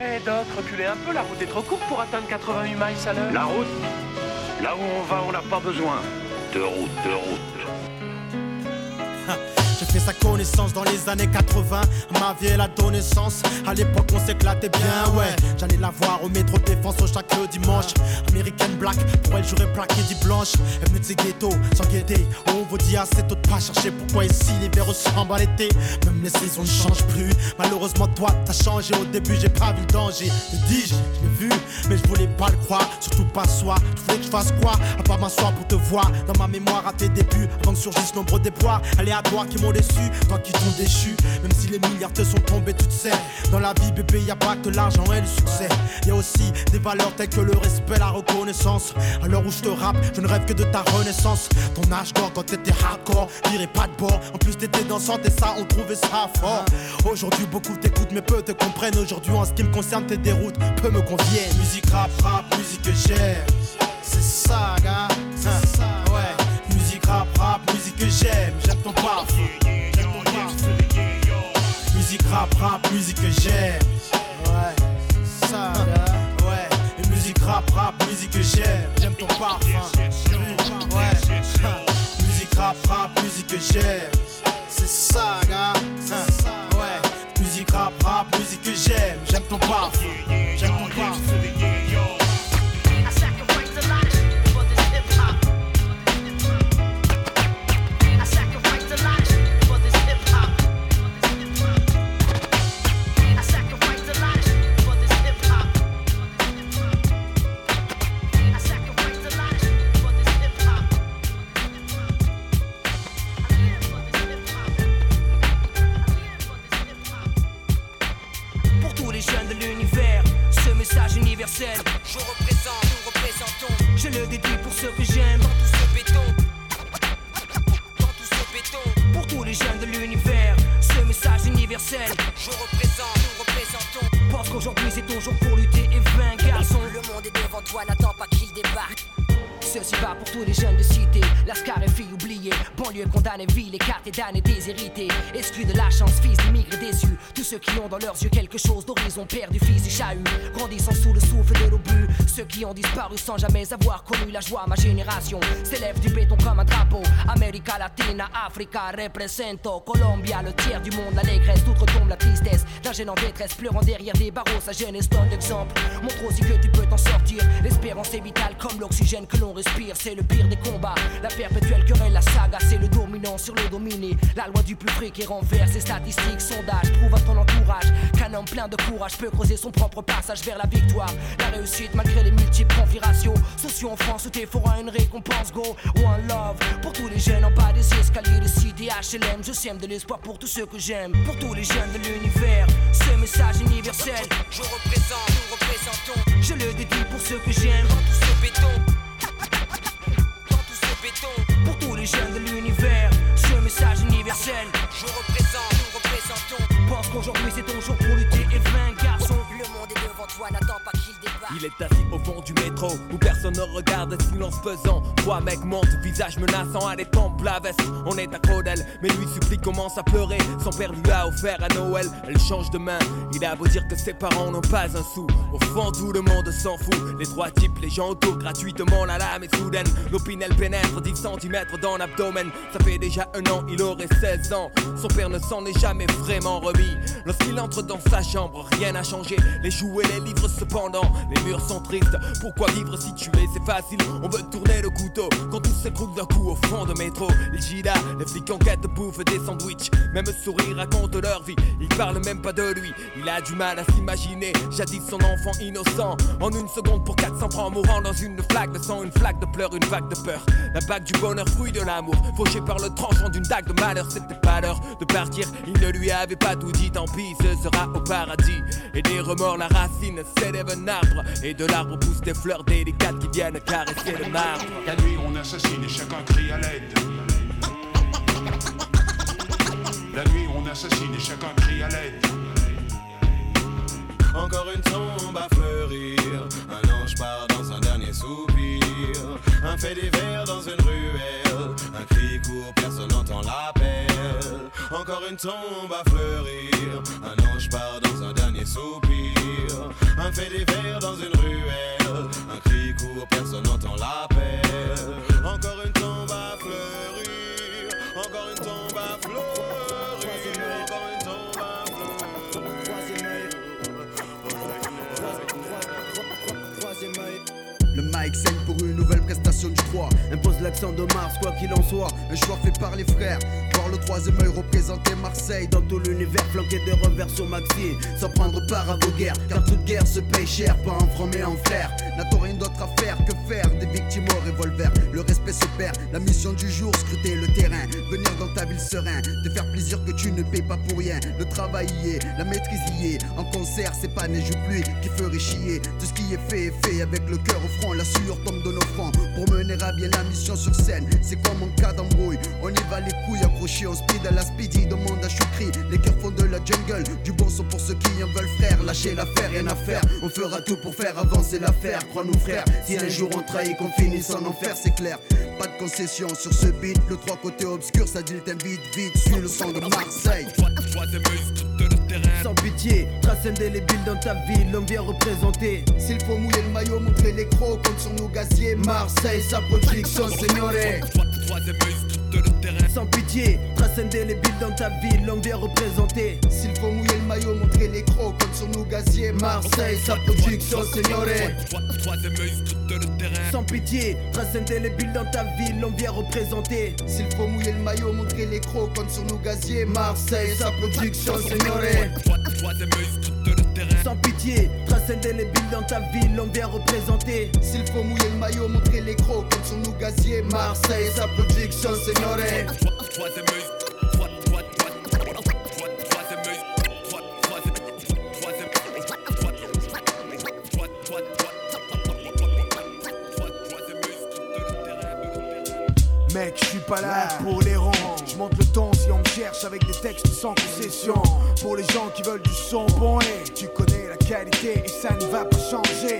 Eh Doc, reculez un peu, la route est trop courte pour atteindre 88 miles à l'heure. La route? Là où on va, on n'a pas besoin de route, de route. Fait sa connaissance dans les années 80. Ma vie, elle a donné. À l'époque, on s'éclatait bien, ouais. J'allais la voir au métro défense au chaque dimanche. American Black, pour elle, j'aurais plaqué dit blanche. Elle venait de ses ghettos, sans guetter. On vous dit assez tôt de pas chercher pourquoi ici l'hiver ressemble à l'été. Même les saisons ne changent plus. Malheureusement, toi, t'as changé. Au début, j'ai pas vu le danger. Le dis-je, je l'ai vu, mais je voulais pas le croire. Surtout pas soi. Tu voulais que je fasse quoi? À part m'asseoir pour te voir. Dans ma mémoire, à tes débuts, avant que surgissent nombreux déboires. Aléatoires qui m'ont déçu, toi qui t'ont déchu. Même si les milliards te sont tombés, tu te sais. Dans la vie, bébé, y a pas que l'argent et le succès. Y a aussi des valeurs telles que le respect, la reconnaissance. À l'heure où je te rappe, je ne rêve que de ta renaissance. Ton âge d'or quand t'étais hardcore, virais pas de bord. En plus, t'étais dansante et ça, on trouvait ça fort. Aujourd'hui, beaucoup t'écoutent, mais peu te comprennent. Aujourd'hui, en ce qui me concerne, tes déroutes peu me conviennent. Musique rap, rap, musique que j'aime. C'est ça, gars. Musique que j'aime. J'aime ton parfum. Musique rap, rap, musique que j'aime. Ouais, ça. Ouais, et musique rap, rap, musique que j'aime. J'aime ton parfum. Ouais, musique rap, rap, musique que j'aime. C'est ça, gars. Ouais, musique rap, rap, musique que j'aime. J'aime ton parfum. J'aime ton parfum. Damnée, déshérités, exclus de la chance, fils d'immigrés déçus, tous ceux qui ont dans leurs yeux quelque chose d'horizon, perdu, fils qui ont disparu sans jamais avoir connu la joie, ma génération s'élève du béton comme un drapeau, América Latina, Africa, represento, Colombia, le tiers du monde, l'allégresse, tout retombe la tristesse, d'un en détresse, pleurant derrière des barreaux, sa jeunesse donne l'exemple, montre aussi que tu peux t'en sortir, l'espérance est vitale comme l'oxygène que l'on respire, c'est le pire des combats, la perpétuelle querelle, la saga, c'est le dominant sur le dominé, la loi du plus fric et renverse les statistiques, sondages, prouve à ton entourage qu'un homme plein de courage peut creuser son propre passage vers la victoire, la réussite malgré les multiples configurations, sociaux en France où fera une récompense, go, one love, pour tous les jeunes en bas des escaliers de cité HLM, je sème de l'espoir pour tous ceux que j'aime, pour tous les jeunes de l'univers, ce message universel, Je représente, nous représentons. je le dédie pour ceux que j'aime, Dans tout ce béton. Dans tout ce béton, pour tous les jeunes de l'univers, ce message universel, je représente, nous représentons. pense qu'aujourd'hui c'est ton jour pour lutter est assis au fond du métro où personne ne regarde, silence pesant. Trois mecs montent, visage menaçant à des la veste. On est accro d'elle, mais lui supplie, commence à pleurer. Son père lui a offert à Noël, elle change de main. Il a beau dire que ses parents n'ont pas un sou. Au fond, tout le monde s'en fout. Les trois types, les gens autour, gratuitement, la lame est soudaine. L'opinel pénètre 10 cm dans l'abdomen. Ça fait déjà un an, il aurait 16 ans. Son père ne s'en est jamais vraiment remis. Lorsqu'il entre dans sa chambre, rien n'a changé. Les jouets, les livres cependant, les murs sont tristes. Pourquoi vivre si tu es, c'est facile. On veut tourner le couteau quand tout s'écroule d'un coup au fond de métro. Les Gila, les flics en quête bouffent des sandwichs. Même sourire raconte leur vie. Ils parlent même pas de lui. Il a du mal à s'imaginer. Jadis son enfant innocent. En une seconde pour 400 francs mourant dans une flaque de sang, une flaque de pleurs, une vague de peur. La bague du bonheur, fruit de l'amour. Fauché par le tranchant d'une dague de malheur. C'était pas l'heure de partir. Il ne lui avait pas tout dit. Tant pis, ce sera au paradis. Et des remords, la racine s'élève un arbre. Et de l'arbre poussent des fleurs délicates qui viennent caresser le marbre. La nuit on assassine et chacun crie à l'aide. La nuit on assassine et chacun crie à l'aide. Encore une tombe à fleurir. Un ange part dans un dernier soupir. Un fait divers Encore une tombe à fleurir. Un ange part dans un dernier soupir. fait divers dans une ruelle. Un cri court, personne n'entend l'appel. Encore une nouvelle prestation du 3 Impose l'accent de Mars, quoi qu'il en soit. Un choix fait par les frères. Voir le troisième œil représenter Marseille Dans tout l'univers. Flanqué de revers sur Maxi Sans prendre part à vos guerres. Car toute guerre se paye cher, pas en franc mais en flair N'a-t-on rien d'autre à faire que faire Des victimes au revolver. Le respect se perd, la mission du jour Scruter le terrain, venir dans ta ville serein. Te faire plaisir que tu ne payes pas pour rien. Le travail y est, la maîtrise y est. En concert c'est pas neige ou pluie qui ferait chier. Tout ce qui est fait est fait avec le cœur au front. La sueur tombe de nos fronts mener à bien la mission sur scène. C'est comme en cas d'embrouille. On y va les couilles accrochées en speed à la speedy Demande à Choukri, les cœurs font de la jungle Du bon son pour ceux qui en veulent frère. Lâchez l'affaire, rien à faire. On fera tout pour faire avancer l'affaire. Crois-nous frère, si un jour on trahit qu'on finisse en enfer c'est clair. Pas de concession sur ce beat. Le trois côtés obscur ça dit t'invite vite. Suis le son de Marseille sans pitié, trace indélébile dans ta ville, l'homme vient représenter. S'il faut mouiller le maillot, montrer les crocs, compte sur nos gaziers. Marseille, sa Sans pitié, trace indélébile dans ta ville, l'homme vient représenter. S'il faut mouiller le maillot, montrer les crocs, compte sur nos gaziers. Marseille, sa production, signore. Sans pitié, trace indélébile dans ta ville, l'homme vient représenter. S'il faut mouiller le maillot, montrer les crocs, compte sur nos gaziers. Marseille, sa production, signore. Sans pitié, trace indélébile dans ta ville, l'homme vient représenter. S'il faut mouiller le maillot, montrer les crocs, comme sur nous gaziers. Marseille, sa production, signore. Mec, je suis pas là pour les ronds. Je monte le on me cherche avec des textes sans concession. Pour les gens qui veulent du son bon et tu connais la qualité et ça ne va pas changer.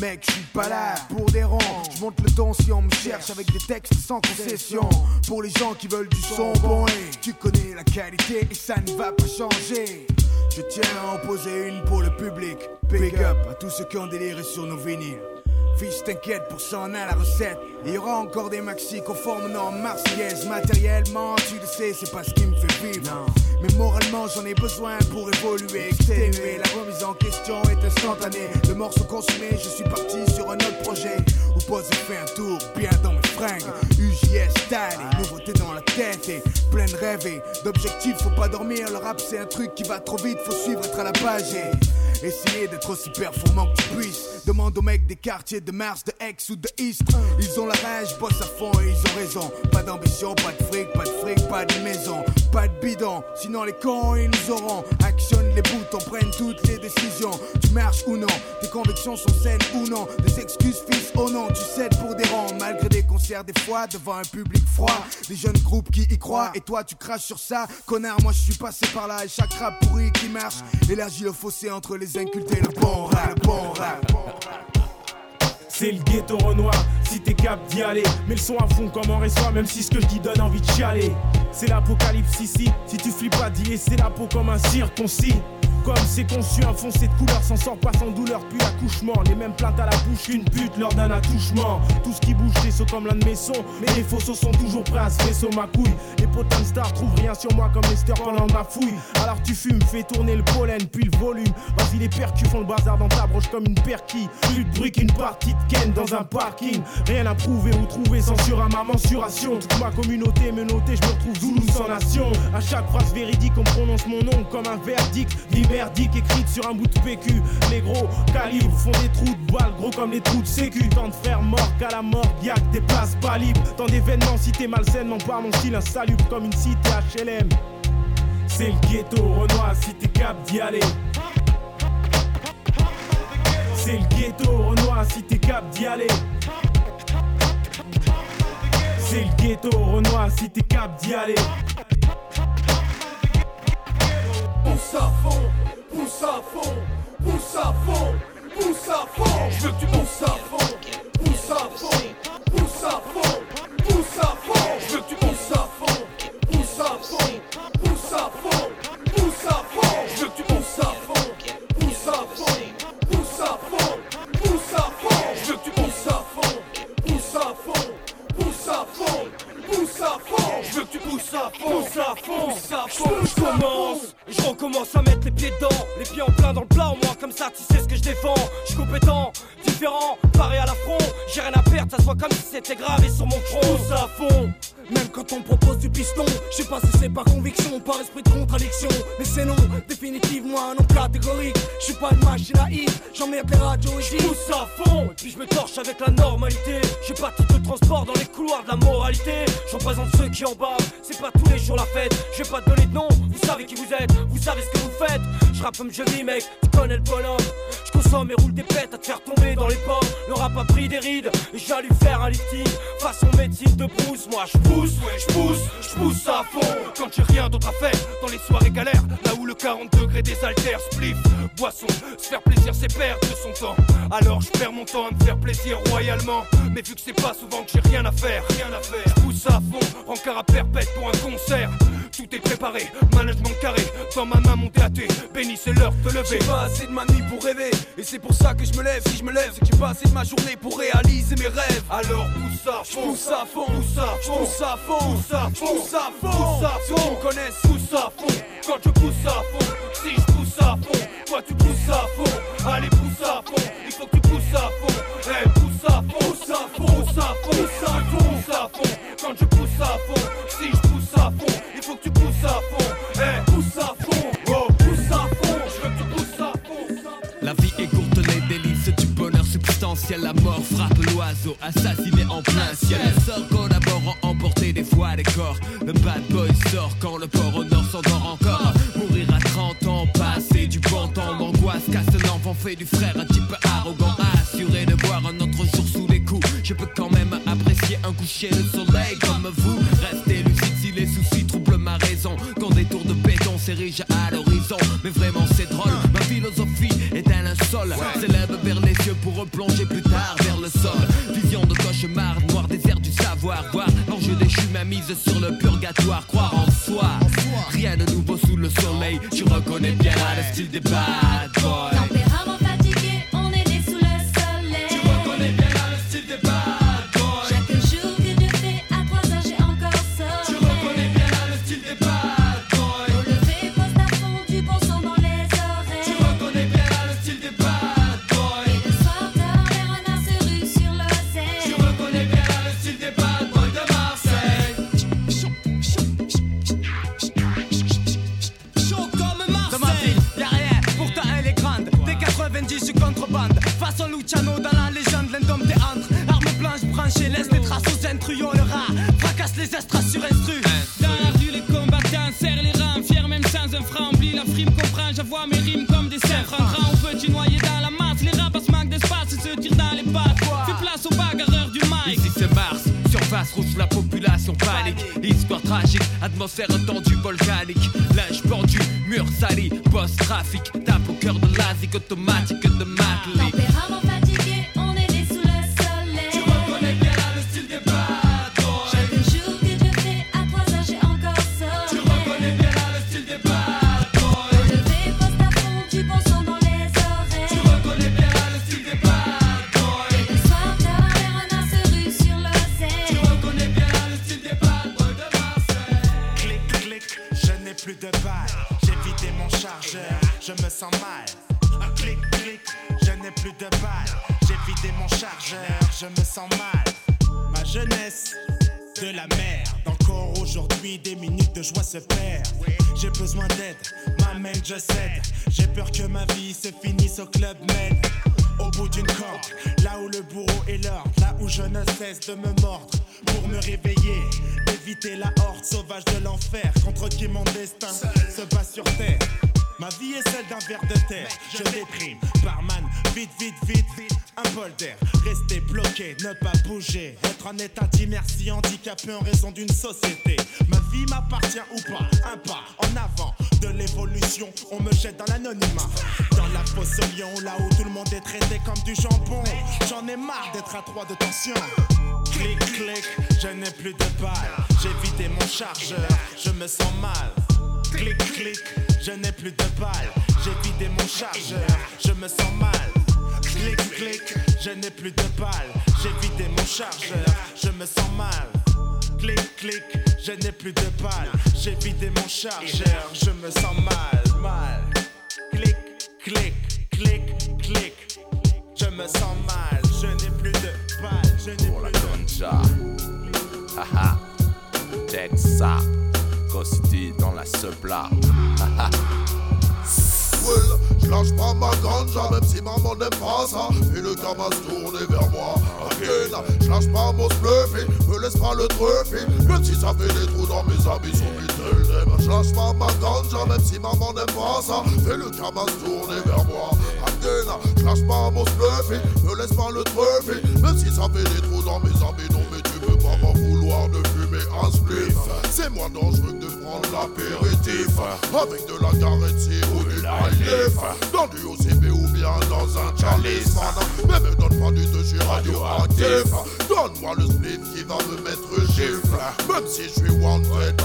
Mec, je suis pas là pour des ronds. Je monte le ton si on me cherche avec des textes sans concession. Pour les gens qui veulent du son bon et tu connais la qualité et ça ne va pas changer. Je tiens à en poser une pour le public. Big up à tous ceux qui ont déliré sur nos vinyles. Fils, t'inquiète, pour ça on a la recette. Il y aura encore des maxi conformes non marseillaise. Matériellement, tu le sais, c'est pas ce qui me fait vivre. Mais moralement, j'en ai besoin pour évoluer, exténuer. La remise en question est instantanée. Le morceau consumé, je suis parti sur un autre projet. Où pose et fait un tour, bien dans mes fringues. UJS style, et nouveauté dans la tête et plein de rêves et d'objectifs. Faut pas dormir, le rap c'est un truc qui va trop vite. Faut suivre, être à la page et essayer d'être aussi performant que tu puisses. Demande aux mecs des quartiers de Mars, de Aix ou de East. Ils ont la rage, bossent à fond et ils ont raison. Pas d'ambition, pas de fric, pas de fric, pas de maison, pas de bidon. Sinon les cons ils nous auront. Actionne les boutons, prennent toutes les décisions. Tu marches ou non, tes convictions sont saines ou non. Des excuses fils, oh non, tu cèdes pour des rangs. Malgré des concerts des fois devant un public froid. Des jeunes groupes qui y croient et toi tu craches sur ça. Connard, moi je suis passé par là et chaque rap pourri qui marche élargit le fossé entre les incultés et le bon rap, le bon rap. C'est le ghetto renoir, si t'es cap d'y aller. Mais le son à fond comme en reçoit, même si ce que je dis donne envie de chialer. C'est l'apocalypse ici, si tu flippes pas d'y laisser la peau comme un circoncis. Comme c'est conçu, un foncé de couleur s'en sort pas sans douleur, puis l'accouchement. Les mêmes plaintes à la bouche, une pute leur donne attouchement. Tout ce qui bouge, c'est comme l'un de mes sons. Mais les faux sauts sont toujours prêts à se vaisseau ma couille. Les potins stars trouvent rien sur moi comme Lester pendant ma fouille. Alors tu fumes, fais tourner le pollen, puis le volume. Vas-y, les percus font le bazar dans ta broche comme une perquille. Plus de bruit qu'une partie de Ken dans un parking. Rien à prouver ou trouver, censure à ma mensuration. Toute ma communauté me notait, je me retrouve Zoulou sans nation. À chaque phrase véridique, on prononce mon nom comme un verdict. Merdique écrite sur un bout de PQ. Les gros calibres font des trous de balles, gros comme les trous de sécu. Tant de frères morts qu'à la mort, y'a que des places pas libres. Tant d'événements, cité malsainement par mon style insalubre comme une cité HLM. C'est le ghetto, Renoir, si t'es cap d'y aller. C'est le ghetto, Renoir, si t'es cap d'y aller. C'est le ghetto, Renoir, si t'es cap d'y aller. Pousse à fond, pousse à fond, pousse à fond. Je veux que tu pousses à fond, pousse à fond, pousse à fond, quand on me propose du piston. Je sais pas si c'est par conviction, par esprit de contradiction. Mais c'est non, définitivement un nom catégorique. Je suis pas une machine à hit, j'emmerde les radios et Je pousse à fond, et puis je me torche avec la normalité. J'ai pas tout de transport dans les couloirs de la moralité. Je représente ceux qui en bavent, c'est pas tous les jours la fête. Je vais pas te donner de nom, vous savez qui vous êtes, vous savez ce que vous faites. Je rappe comme je vis, mec, connais. Je consomme et roule des pètes à te faire tomber dans les pommes. Le rap a pris des rides, et j'ai lui faire un lifting. Façon médecine de brousse, moi je pousse, ouais, je pousse, je pousse à fond. Quand j'ai rien d'autre à faire, dans les soirées galères, là où le 40 degrés désaltère, spliff, boisson, se faire plaisir c'est perdre son temps. Alors je perds mon temps à me faire plaisir royalement. Mais vu que c'est pas souvent que j'ai rien à faire, rien à faire, pousse à fond, rencard à perpète pour un concert. Tout est préparé, management carré, dans ma main mon DAT, béni c'est l'heure de te lever. J'ai pas assez de ma nuit pour rêver. Et c'est pour ça que je me lève. Si je me lève c'est que j'ai pas assez de ma journée pour réaliser mes rêves. Alors pousse à fond, Pousse à fond. Pousse à fond, Pousse à fond. Pousse à fond, Pousse à fond. pousse à Ceux qui me connaissent pousse à fond? Quand je pousse à fond, si je pousse à fond, toi tu pousses à fond. Allez, pousse à fond, frappe l'oiseau, assassiné en plein ciel. Les sorts collaborant, emporter des fois des corps. Le bad boy sort quand le port au nord s'endort encore. Mourir à 30 ans, passer du bon temps. L'angoisse casse l'enfant, fait du frère un type arrogant. Assuré de voir un autre jour sous les coups. Je peux quand même apprécier un coucher de soleil comme vous. Restez lucide si les soucis troublent ma raison. Quand des tours de béton s'érigent S'élève vers les cieux pour replonger plus tard vers le sol. Vision de cauchemar, noir désert du savoir. Voir l'enjeu déchu, ma mise sur le purgatoire. Croire en soi, rien de nouveau sous le soleil. Tu reconnais bien le style des bad boys. Oublie la frime, comprend, j'avoue mes rimes comme des cerfs. En grand ou petit noyé dans la masse, les rapaces manquent d'espace et se tirent dans les pattes. Fais place aux bagarreurs du mic. Ici c'est Mars, surface rouge, la population panique. Histoire tragique, atmosphère tendue volcanique. Linge pendu, mur sali, post-trafic. Tape au cœur de l'asique automatique de Matlick. De joie se perdent. J'ai besoin d'aide, m'amène, je cède. J'ai peur que ma vie se finisse au club med. Au bout d'une corde, là où le bourreau est l'ordre, là où je ne cesse de me mordre. Pour me réveiller, éviter la horde sauvage de l'enfer. Contre qui mon destin se bat sur terre. Ma vie est celle d'un ver de terre, je déprime, barman, vite, vite, vite, un bol d'air, rester bloqué, ne pas bouger, être en état d'inertie handicapé en raison d'une société. Ma vie m'appartient ou pas, un pas en avant de l'évolution, on me jette dans l'anonymat, dans la fosse au lion, là où tout le monde est traité comme du jambon. J'en ai marre d'être à trois de tension. Clic, clic, je n'ai plus de balles. J'ai vidé mon chargeur, je me sens mal. Clic, clic, je n'ai plus de balles. J'ai vidé mon chargeur, je me sens mal clic, clic, je n'ai plus de balles, j'ai vidé mon chargeur, je me sens mal. Clic, clic, je n'ai plus de balles, j'ai vidé mon chargeur, je me sens mal, mal. Clic, clic, clic, clic, je me sens mal, je n'ai plus de balles, je n'ai plus de balles. Haha, check ça, Costi dans la sebla. Haha. Ah. Well, je lâche pas ma ganja même si maman n'aime pas ça. Et le gamin se tourne vers moi. Again, je lâche pas mon bluffy Me laisse pas le truffer Même si ça fait des trous dans mes habits Son little Je lâche pas ma ganja même si maman n'aime pas ça. Et le gamin se tourne vers moi. Again, je lâche pas mon bluffy Me laisse pas le truffer Même si ça fait des trous dans mes habits Non mais peux pas m'en vouloir de fumer un spliff C'est moins dangereux que de prendre l'apéritif. Avec de la garantie ou du life. Dans du OCB ou bien dans un chalice Mais me donne pas du tout, je suis radioactif. Donne-moi le spliff qui va me mettre gifle. Même si je suis wanted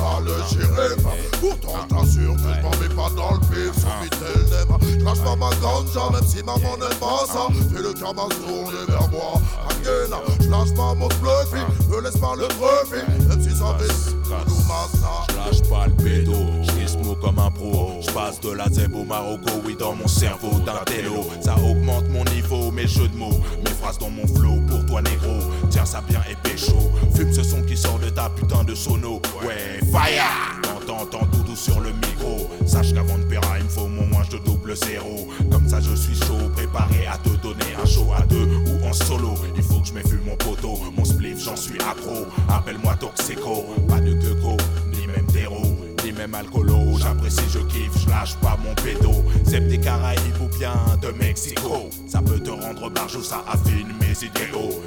même si maman n'aime pas ça Fais le karma se tourner vers moi Again, je lâche pas mon bluffy Me laisse pas le trophy Même si ça nous massa J'lâche pas le pédo, j'risque comme un pro. J'passe de la zeb au Marocco, oui, dans mon cerveau d'un télo. Ça augmente mon niveau, mes jeux de mots, mes phrases dans mon flow. Pour toi, négro, tiens ça bien et pécho. Fume ce son qui sort de ta putain de sono. Ouais, fire! Entends ton doudou sur le micro. Sache qu'avant de paiera, il me faut mon moins de double zéro. Comme ça, je suis chaud, préparé à te donner un show à deux ou en solo. Il faut que je m'effume mon poteau, mon spliff, j'en suis accro. Appelle-moi Toxico, pas de Gecko, ni même d'héros, ni même alcoolo. J'apprécie, je kiffe, je lâche pas mon pédo. C'est des Caraïbes ou bien de Mexico. Ça peut te rendre barge ou ça affine mes idéaux.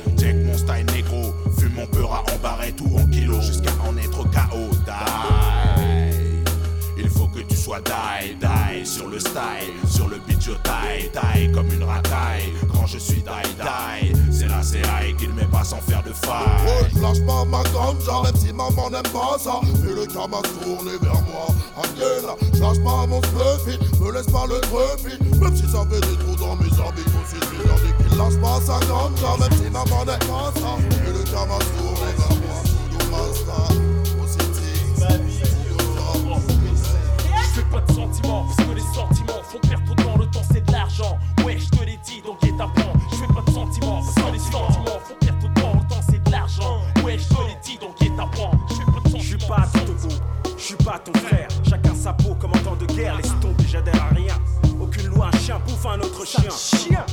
Sur le style, sur le beat je taille, taille comme une racaille. Quand je suis die, die, c'est la CA qu'il met pas sans faire de faille. Je lâche pas ma ganja même si maman n'aime pas ça. Et le gamin se tourne vers moi Again, je lâche pas mon fluffy Me laisse pas le trophy Même si ça fait des trous dans mes habits Aussi bien dit qu'il lâche pas sa ganja Même si maman n'aime pas ça. Et le gamin se tourne vers moi Voodoo Master, Je fais pas de sentiments, sentiments font perdre autant le temps, c'est de l'argent. Ouais, je te l'ai dit, donc est à prend. Je fais pas de sentiments, que les sentiments font perdre autant le temps, c'est de l'argent. Ouais, je te l'ai dit, donc est à prend. Je fais pas de sentiments. Je suis pas ton je suis pas ton frère. Chacun sa peau comme en temps de guerre, laisse tomber, j'adhère à rien. Aucune loi, un chien bouffe un autre chien. Chien,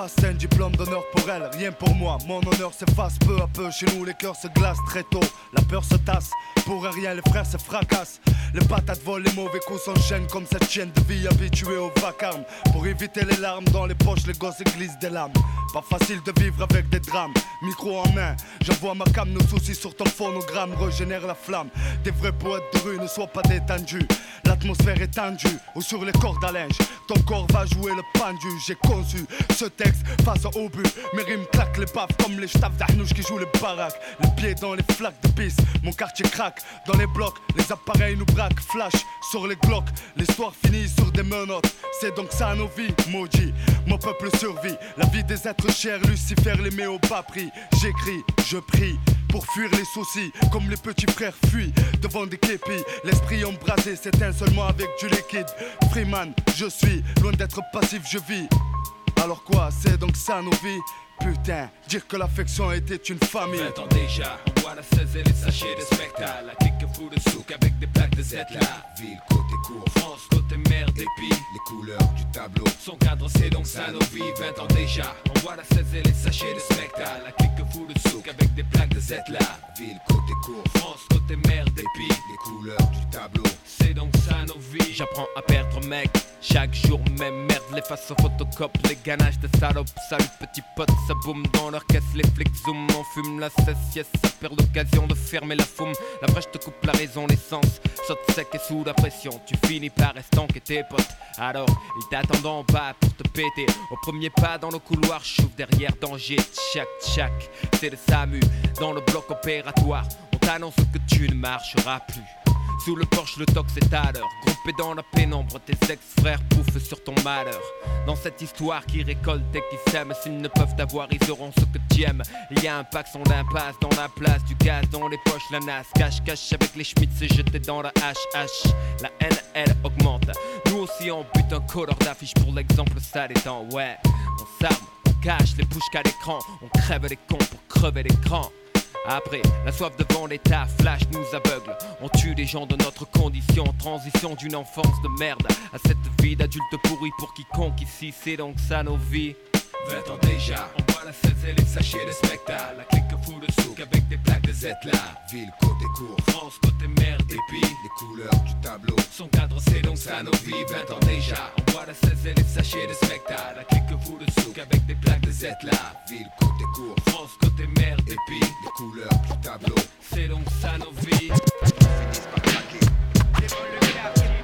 face, un diplôme d'honneur pour elle. Rien pour moi, mon honneur s'efface peu à peu. Chez nous, les cœurs se glacent très tôt. La peur se tasse, pour rien, les frères se fracassent. Les patates volent, les mauvais coups s'enchaînent comme cette chienne de vie habituée au vacarme. Pour éviter les larmes dans les poches, les gosses glissent des lames. Pas facile de vivre avec des drames. Micro en main, j'envoie ma cam, nos soucis sur ton phonogramme régénère la flamme. Des vrais poètes de rue ne soient pas détendus. L'atmosphère est tendue, ou sur les cordes à linge. Ton corps va jouer le pendu. J'ai conçu ce texte face au but. Mes rimes claquent les baffes comme les staffs d'Arnouche qui jouent les baraques. Les pieds dans les flaques de pisse, mon quartier craque. Dans les blocs, les appareils nous braquent. Flash sur les glocks, l'histoire finit sur des menottes. C'est donc ça nos vies, maudit. Mon peuple survit, la vie des êtres chers. Lucifer les met au bas prix. J'écris, je prie. Pour fuir les soucis, comme les petits frères fuient devant des képis. L'esprit embrasé s'éteint seulement avec du liquide. Freeman, je suis loin d'être passif, je vis. Alors quoi, c'est donc ça nos vies? Putain, dire que l'affection était une famille. Envoie la 16 et les sachets de spectacle. La clique fou de souk avec des plaques de Z là. Ville, côté court, France, côté mer, dépit. les couleurs du tableau. Son cadre c'est donc ça nos vies 20 ans déjà Envoie la 16 et les sachets de spectacle La clique fou de souk avec des plaques de Z là Ville, côté court, France, côté mer, dépit les couleurs du tableau. C'est donc ça nos vies J'apprends à perdre mec Chaque jour même merde Les faces aux photocopes Les ganaches de salopes Salut petit pote Ça boum dans leur caisse Les flics zoom On fume la cesse Yes ça perd l'occasion de fermer la foume La je te coupe la raison L'essence saute sec et sous la pression. Tu finis par estanquer tes potes. Alors ils t'attendent en bas pour te péter. Au premier pas dans le couloir J'ouvre derrière danger. Tchac tchac C'est le SAMU Dans le bloc opératoire. On t'annonce que tu ne marcheras plus. Sous le porche, le tox est à l'heure. Groupé dans la pénombre, tes ex-frères pouffent sur ton malheur. Dans cette histoire qui récolte et qui sème, s'ils ne peuvent t'avoir, ils auront ce que Il y a un pack son d'impasse dans la place, du gaz dans les poches, la nas. Cache, cache avec les schmitts, c'est jeté dans la HH. La haine, elle augmente. Nous aussi, on bute un color d'affiche pour l'exemple sale étant, ouais. On s'arme, on cache les bouches qu'à l'écran. On crève les cons pour crever l'écran. Après, la soif de vendetta flash nous aveugle. On tue les gens de notre condition, transition d'une enfance de merde à cette vie d'adulte pourri pour quiconque ici, c'est donc ça nos vies. 20 ans déjà, on voit la 16 et les sachets de spectacle. La clique fou de souk avec des plaques de Z là. Ville, côté court, France, côté mer, dépit. les couleurs du tableau. Son cadre, c'est donc ça nos vies. 20 ans déjà, on voit la 16 et les sachets de spectacle. La clique fou de souk avec des plaques de Z là. Ville, côté court, France, côté mer, dépit. les couleurs du tableau. C'est donc ça nos vies. Esclave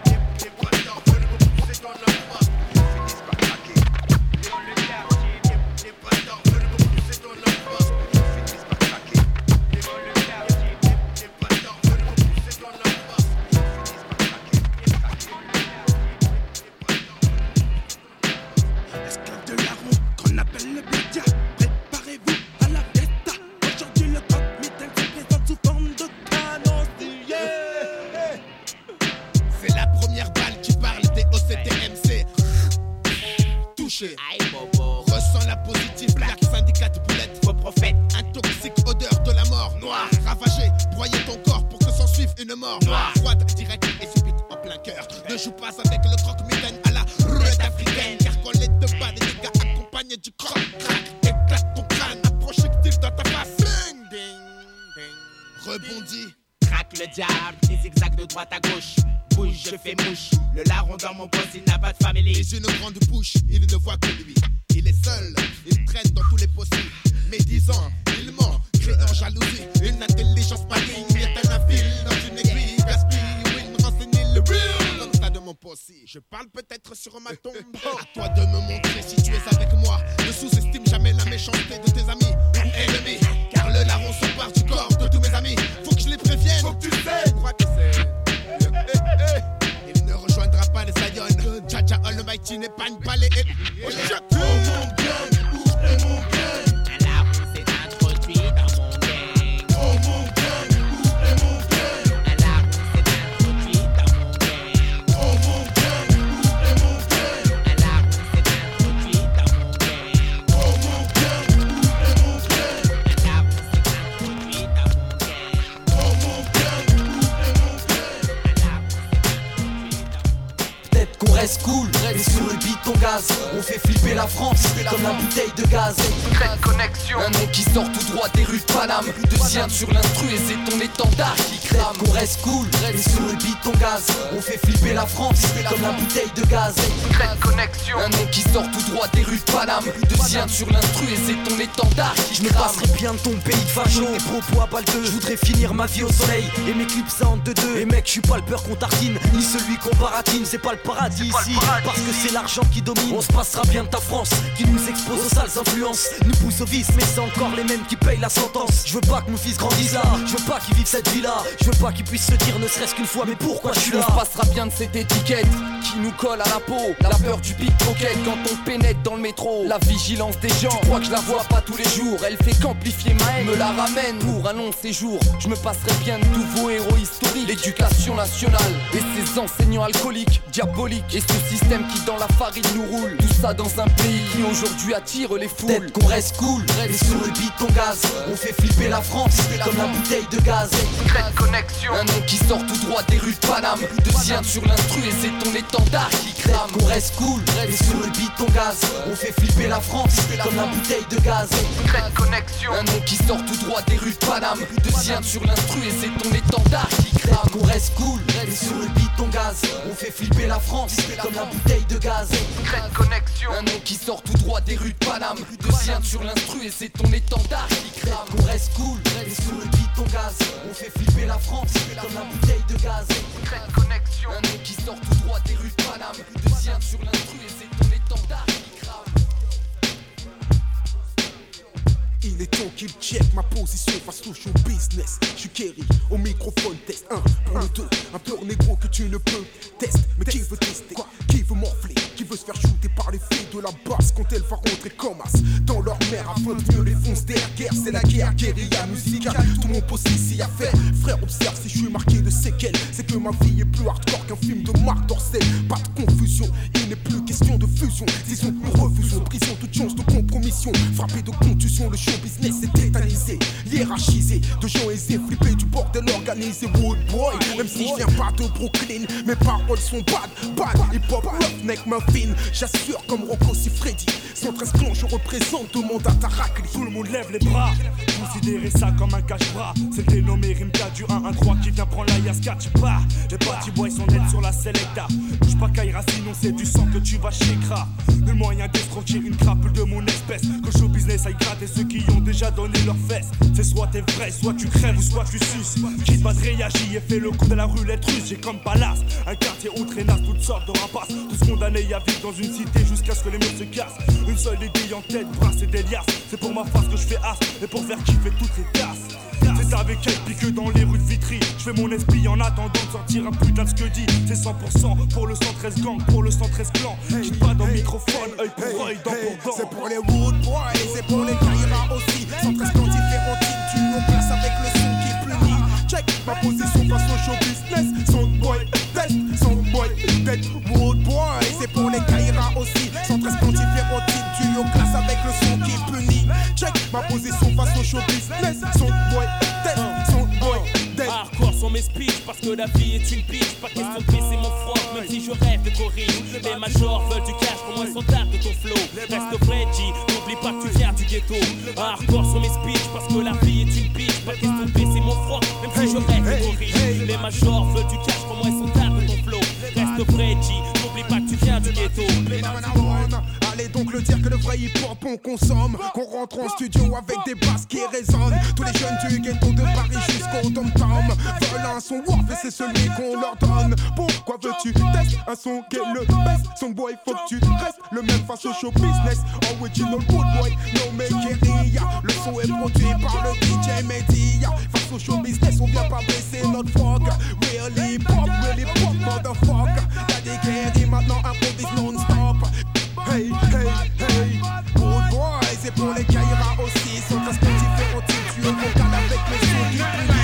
Touché. Ressens la positive black syndicate boulette. Faux prophète. Un toxique odeur de la mort. Noir. Ravagé. Broyer ton corps pour que s'en suive une mort. Noire. Froide, directe et subite en plein cœur. Ne joue pas avec le croque mitaine à la roulette africaine. Car quand les deux balles, les gars accompagnés du croc crack. Éclate ton crâne. Un projectile dans ta face. Ding, ding, ding. Rebondis. Le diable, des zigzags de droite à gauche. Bouge, je fais mouche. Le larron dans mon poste, il n'a pas de famille. Et une grande bouche, il ne voit que lui. Il est seul, il traîne dans tous les possibles. Médisant, il ment, créant jalousie. Une intelligence maligne, est un fil dans une aiguille. Mon. Je parle peut-être sur ma tombe. À toi de me montrer si tu es avec moi. Ne sous-estime jamais la méchanceté de tes amis ou ennemis. Car le larron se part du corps de tous mes amis. Faut que je les prévienne. Faut que tu sais. Crois que c'est. Il ne rejoindra pas les Zion. Jaja Almighty n'est pas shit. Oh mon gun, où est mon gun? Cool, et sur le on gaz. On fait flipper la France, comme la bouteille de gaz. Connexion. Un nom qui sort tout droit des rues de Paname. Deuxième sur l'instru et c'est ton étendard qui crame. Qu'on reste cool, et sur le beat on gaz. On fait flipper la France, comme la bouteille de gaz. Connexion. Un nom qui sort tout droit des rues de Paname. Deuxième sur l'instru et c'est ton étendard qui Je me passerai bien de ton pays de facho. Tes propos à balle de Je voudrais finir ma vie au soleil Et mes clips ça en deux deux. Et mec je suis pas le peur qu'on tartine Ni celui qu'on baratine. C'est pas le paradis ici Parce que c'est l'argent qui On se passera bien de ta France Qui nous expose aux sales influences Nous pousse au vice Mais c'est encore les mêmes qui payent la sentence Je veux pas que mon fils grandisse là Je veux pas qu'il vive cette vie là Je veux pas qu'il puisse se dire ne serait-ce qu'une fois Mais pourquoi je suis On là se passera bien de cette étiquette qui nous colle à la peau. La peur du pickpocket quand on pénètre dans le métro. La vigilance des gens, je crois que je la vois pas tous les jours. Elle fait qu'amplifier ma haine, me la ramène pour un long séjour. Je me passerai bien de vos héros historiques. L'éducation nationale et ses enseignants alcooliques, diaboliques. Et ce système qui dans la farine nous roule. Tout ça dans un pays qui aujourd'hui attire les foules. Peut-être qu'on reste cool, et sur le beat ton gaz. On fait flipper la France comme la bouteille de gaz. Secrète connexion. Un nom qui sort tout droit des rues de Paname. De sien sur l'instru et c'est ton étendard qui crame. Qu'on reste cool, et sur le beat ton gaz. On fait flipper la France comme la bouteille de gaz. Secrète connexion. Un nom qui sort tout droit des rues de Paname. De sien sur l'instru et c'est ton étendard qui crame. Qu'on reste cool, et sur le beat ton gaz. On fait flipper la France comme la bouteille de gaz. Secrète connexion. Un nom qui sort tout droit des rues de Paname. De sien sur l'instru et c'est ton étendard qui crame. Qu'on reste cool, et sur le beat ton gaz. On fait flipper la France comme la bouteille de gaz. Secrète connexion. Un nom qui sort tout droit des rues de Paname. De sien sur l'instru et c'est Il est temps qu'il check ma position face au show business. Je suis Kerry, au microphone test 1 pour le 2. Un peur négro que tu ne peux tester. Mais qui veut tester? Quoi? Qui veut morfler? Qui veut se faire shooter par les filles de la basse quand elle va rentrer comme as? Dans leur mère afin de mieux les foncer guerre C'est la guerre, guérilla musicale. Tout mon poste ici à faire. Frère, observe si je suis marqué de séquelles. C'est que ma vie est plus hardcore qu'un film de Marc Dorcel. Pas de confusion, il n'est plus question de fusion. Disons que nous refusons prison, toute chance de compromission. Frappé de contusion, le show business est tétanisé, hiérarchisé. De gens aisés, flippés du bordel organisé. Wood boy, même si je viens pas de Brooklyn, mes paroles sont bad, bad. Hip hop, main fine. J'assure comme Rocco si Freddy. 113 clans, je représente, demande à Tarakli. Tout le monde lève les bras. Considérez ça comme un cache-bras. C'est dénommé Rimka du 1-1-3 qui vient prendre la Yaska. Tu pars. Les petits boys sont nets sur la Selecta. Bouge pas Kaira, sinon c'est du sang que tu vas chez Gras. Le moyen d'escroquer une crapule de mon espèce. Que show business aille gratter ceux qui ont déjà donné leurs fesses. C'est soit t'es vrai, soit tu crèves ou soit tu suces. Quitte pas de réagir et fais le coup de la roulette russe. J'ai comme palace un quartier où traînasse toutes sortes de rapaces. Tous condamnés à vivre dans une cité jusqu'à ce que les murs se cassent. Une seule idée en tête, brasse et liasses. C'est pour ma face que je fais as et pour faire kiffer toutes les tasses. C'est avec elle pique dans les rues de Vitry. Je fais mon esprit en attendant de sortir un putain de ce que dit. C'est 100% pour le 113 gang, pour le 113 clan. Quitte pas dans le microphone, œil que la vie est une pitch. Pas question de baisser mon froid, même si je rêve d'être riche. Les majors veulent du cash, pour moi ils sont tard de ton flow. Reste vrai, G, n'oublie pas que tu viens du ghetto. Hardcore sont mes speeches parce que la vie est une pitch. Pas question de baisser mon froid, même si je rêve d'être riche. Les majors veulent du cash, pour moi ils sont tard de ton flow. Reste vrai, G, n'oublie pas que tu viens du ghetto. Donc le dire que le vrai hip-hop on consomme. Qu'on rentre en studio avec des basses qui résonnent. Tous les jeunes du ghetto de Paris jusqu'au tom-tom Veulent un son warp et c'est celui qu'on leur donne. Pourquoi veux-tu tester un son qui le baisse Son boy faut que tu restes le même face au show business. Original good boy, no make Le son est produit par le DJ Media. Face au show business on vient pas baisser notre frog Real hip-hop, real hip-hop motherfucker. Y'a des guerriers maintenant improvise non-stop Hey, hey, hey, good boy, c'est pour les Kaira aussi. Sont très différents types, tu es vocal avec le son